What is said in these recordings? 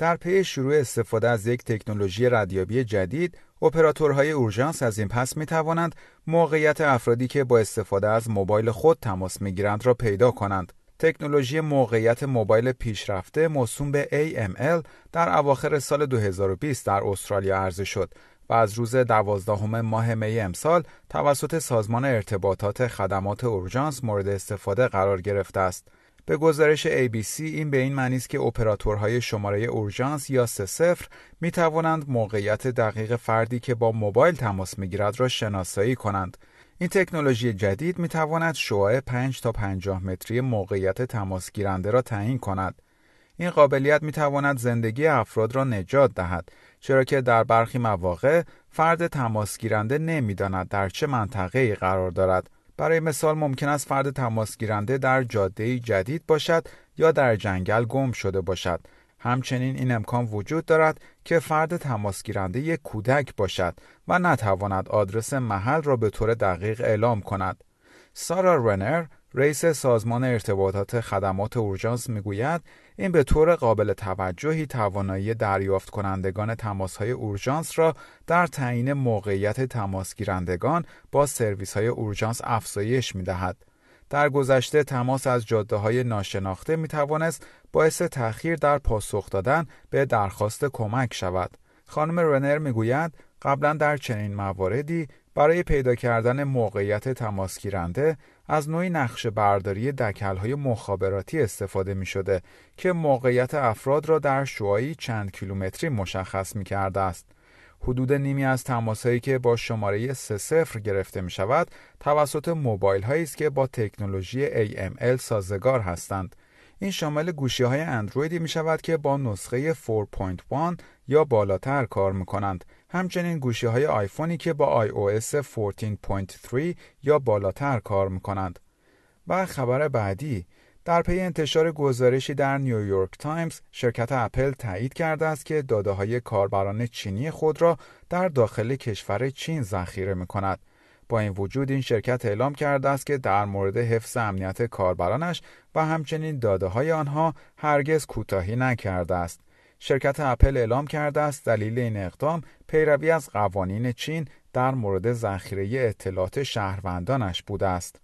در پی شروع استفاده از یک تکنولوژی ردیابی جدید، اپراتورهای اورژانس از این پس می توانند موقعیت افرادی که با استفاده از موبایل خود تماس می گیرند را پیدا کنند. تکنولوژی موقعیت موبایل پیشرفته موسوم به AML در اواخر سال 2020 در استرالیا عرضه شد و از روز دوازدهم ماه می امسال توسط سازمان ارتباطات خدمات اورژانس مورد استفاده قرار گرفته است. به گزارش ABC این به این معنی است که اپراتورهای شماره اورژانس یا 30 می توانند موقعیت دقیق فردی که با موبایل تماس می گیرد را شناسایی کنند. این تکنولوژی جدید می تواند شعاع 5 تا 50 متری موقعیت تماس گیرنده را تعیین کند. این قابلیت می تواند زندگی افراد را نجات دهد چرا که در برخی مواقع فرد تماس گیرنده نمی‌داند در چه منطقه قرار دارد برای مثال ممکن است فرد تماس گیرنده در جاده جدید باشد یا در جنگل گم شده باشد. همچنین این امکان وجود دارد که فرد تماس گیرنده یک کودک باشد و نتواند آدرس محل را به طور دقیق اعلام کند. سارا رنر رئیس سازمان ارتباطات خدمات اورژانس می‌گوید این به طور قابل توجهی توانایی دریافت کنندگان تماس های اورژانس را در تعیین موقعیت تماس گیرندگان با سرویس های اورژانس افزایش می دهد. در گذشته تماس از جاده های ناشناخته می توانست باعث تأخیر در پاسخ دادن به درخواست کمک شود. خانم رنر می گوید قبلا در چنین مواردی برای پیدا کردن موقعیت تماس گیرنده از نوعی نقش برداری های مخابراتی استفاده می شده که موقعیت افراد را در شعایی چند کیلومتری مشخص می کرده است. حدود نیمی از تماسهایی که با شماره 30 گرفته می شود توسط موبایل هایی است که با تکنولوژی AML سازگار هستند. این شامل گوشی های اندرویدی می شود که با نسخه 4.1 یا بالاتر کار می کنند همچنین گوشی های آیفونی که با iOS 14.3 یا بالاتر کار می‌کنند. و خبر بعدی در پی انتشار گزارشی در نیویورک تایمز شرکت اپل تایید کرده است که داده های کاربران چینی خود را در داخل کشور چین ذخیره می کند. با این وجود این شرکت اعلام کرده است که در مورد حفظ امنیت کاربرانش و همچنین داده های آنها هرگز کوتاهی نکرده است. شرکت اپل اعلام کرده است دلیل این اقدام پیروی از قوانین چین در مورد ذخیره اطلاعات شهروندانش بوده است.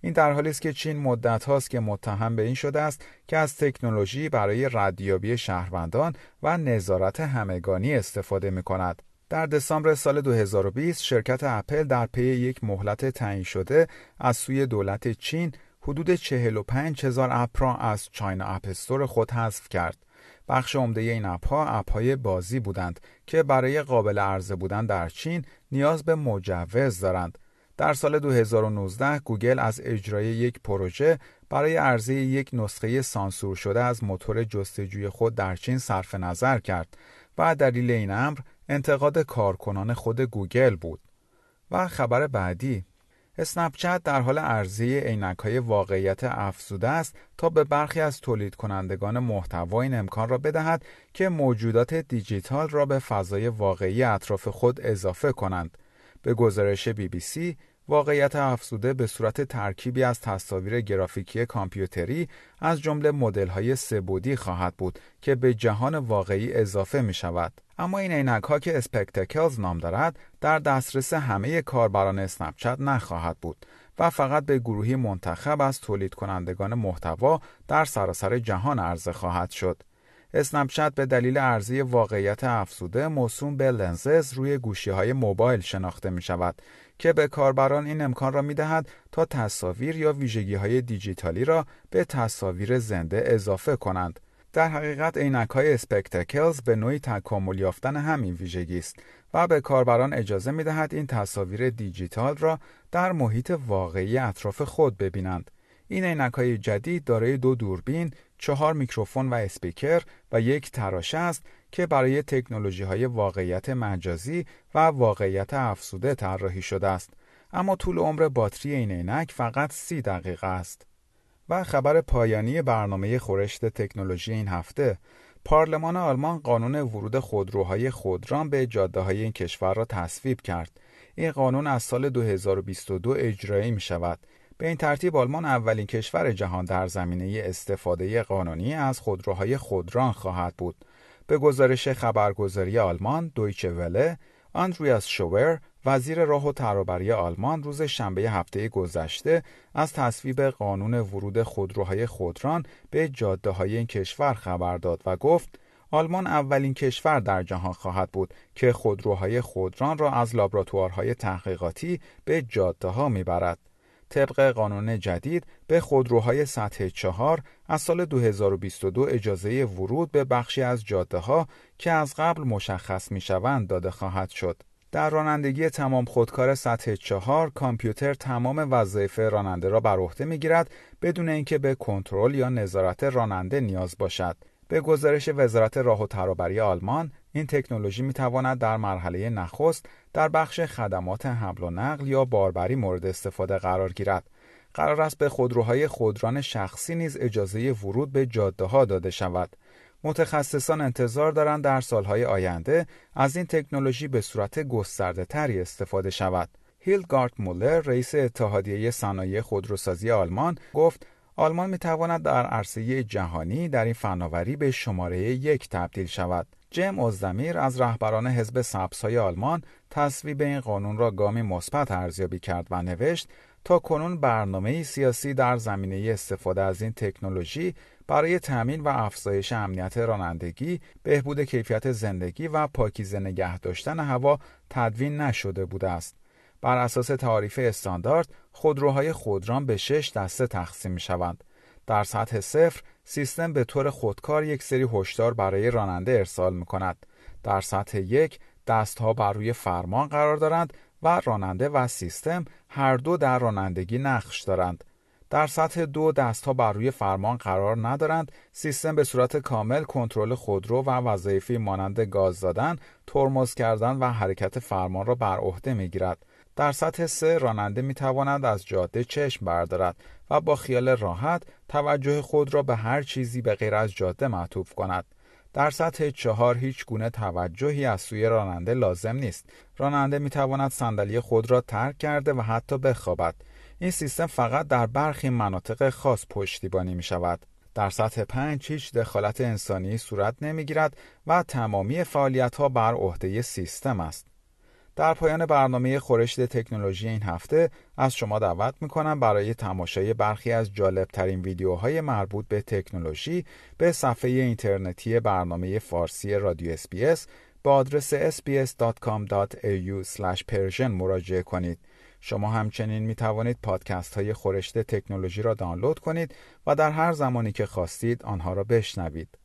این در حالی است که چین مدت هاست که متهم به این شده است که از تکنولوژی برای ردیابی شهروندان و نظارت همگانی استفاده می کند. در دسامبر سال 2020 شرکت اپل در پی یک مهلت تعیین شده از سوی دولت چین حدود 45 هزار اپ را از China App Store خود حذف کرد. بخش عمده این اپ ها اپ های بازی بودند که برای قابل عرضه بودن در چین نیاز به مجوز دارند. در سال 2019 گوگل از اجرای یک پروژه برای عرضه یک نسخه سانسور شده از موتور جستجوی خود در چین صرف نظر کرد و دلیل این امر انتقاد کارکنان خود گوگل بود. و خبر بعدی Snapchat در حال عرضه عینک های واقعیت افزوده است تا به برخی از تولید کنندگان محتوا این امکان را بدهد که موجودات دیجیتال را به فضای واقعی اطراف خود اضافه کنند. به گزارش بی بی سی، واقعیت افزوده به صورت ترکیبی از تصاویر گرافیکی کامپیوتری از جمله مدل‌های سه‌بعدی خواهد بود که به جهان واقعی اضافه می شود. اما این عینک ها که اسپکتکلز نام دارد در دسترس همه کاربران اسنپچت نخواهد بود و فقط به گروهی منتخب از تولید کنندگان محتوا در سراسر جهان عرضه خواهد شد. اسنپچت به دلیل عرضه واقعیت افزوده موسوم به لنزز روی گوشی های موبایل شناخته می شود که به کاربران این امکان را می دهد تا تصاویر یا ویژگی های دیجیتالی را به تصاویر زنده اضافه کنند. در حقیقت عینک های Spectacles به نوعی تکامل یافتن همین ویژگی است و به کاربران اجازه می دهد این تصاویر دیجیتال را در محیط واقعی اطراف خود ببینند. این عینک های جدید دارای دو دوربین، چهار میکروفون و اسپیکر و یک تراشه است که برای تکنولوژی های واقعیت مجازی و واقعیت افزوده طراحی شده است اما طول عمر باتری این عینک فقط سی دقیقه است و خبر پایانی برنامه خورشت تکنولوژی این هفته پارلمان آلمان قانون ورود خودروهای خودران به جاده های این کشور را تصویب کرد. این قانون از سال 2022 اجرایی می شود. به این ترتیب آلمان اولین کشور جهان در زمینه استفاده قانونی از خودروهای خودران خواهد بود. به گزارش خبرگزاری آلمان دویچه وله، آندریاس شوور وزیر راه و ترابری آلمان روز شنبه هفته گذشته از تصویب قانون ورود خودروهای خودران به جاده های این کشور خبر داد و گفت آلمان اولین کشور در جهان خواهد بود که خودروهای خودران را از لابراتوارهای تحقیقاتی به جاده ها می‌برد. طبق قانون جدید به خودروهای سطح چهار از سال 2022 اجازه ورود به بخشی از جاده ها که از قبل مشخص می شوند داده خواهد شد. در رانندگی تمام خودکار سطح چهار کامپیوتر تمام وظایف راننده را بر عهده می‌گیرد بدون اینکه به کنترل یا نظارت راننده نیاز باشد به گزارش وزارت راه و ترابری آلمان این تکنولوژی می تواند در مرحله نخست در بخش خدمات حمل و نقل یا باربری مورد استفاده قرار گیرد قرار است به خودروهای خودران شخصی نیز اجازه ورود به جاده ها داده شود متخصصان انتظار دارند در سالهای آینده از این تکنولوژی به صورت گسترده تری استفاده شود. هیلگارد مولر رئیس اتحادیه صنایع خودروسازی آلمان گفت آلمان می تواند در عرصه جهانی در این فناوری به شماره یک تبدیل شود. جم اوزدمیر از رهبران حزب سبزهای آلمان تصویب این قانون را گامی مثبت ارزیابی کرد و نوشت تا کنون برنامه سیاسی در زمینه استفاده از این تکنولوژی برای تأمین و افزایش امنیت رانندگی، بهبود کیفیت زندگی و پاکیزه نگه داشتن هوا تدوین نشده بوده است. بر اساس تعاریف استاندارد، خودروهای خودران به شش دسته تقسیم می شوند. در سطح صفر، سیستم به طور خودکار یک سری هشدار برای راننده ارسال می کند. در سطح یک، دستها بر روی فرمان قرار دارند و راننده و سیستم هر دو در رانندگی نقش دارند. در سطح دو دستها بر روی فرمان قرار ندارند سیستم به صورت کامل کنترل خودرو و وظایفی مانند گاز دادن ترمز کردن و حرکت فرمان را بر عهده می‌گیرد در سطح سه راننده می تواند از جاده چشم بردارد و با خیال راحت توجه خود را به هر چیزی به غیر از جاده معطوف کند. در سطح چهار هیچ گونه توجهی از سوی راننده لازم نیست. راننده می تواند صندلی خود را ترک کرده و حتی بخوابد. این سیستم فقط در برخی مناطق خاص پشتیبانی می شود. در سطح پنج هیچ دخالت انسانی صورت نمی گیرد و تمامی فعالیت ها بر عهده سیستم است. در پایان برنامه خورشت تکنولوژی این هفته از شما دعوت می کنم برای تماشای برخی از جالب ترین ویدیوهای مربوط به تکنولوژی به صفحه اینترنتی برنامه فارسی رادیو اسپیس با آدرس sbs.com.au/persian مراجعه کنید. شما همچنین می توانید پادکست های خورشت تکنولوژی را دانلود کنید و در هر زمانی که خواستید آنها را بشنوید.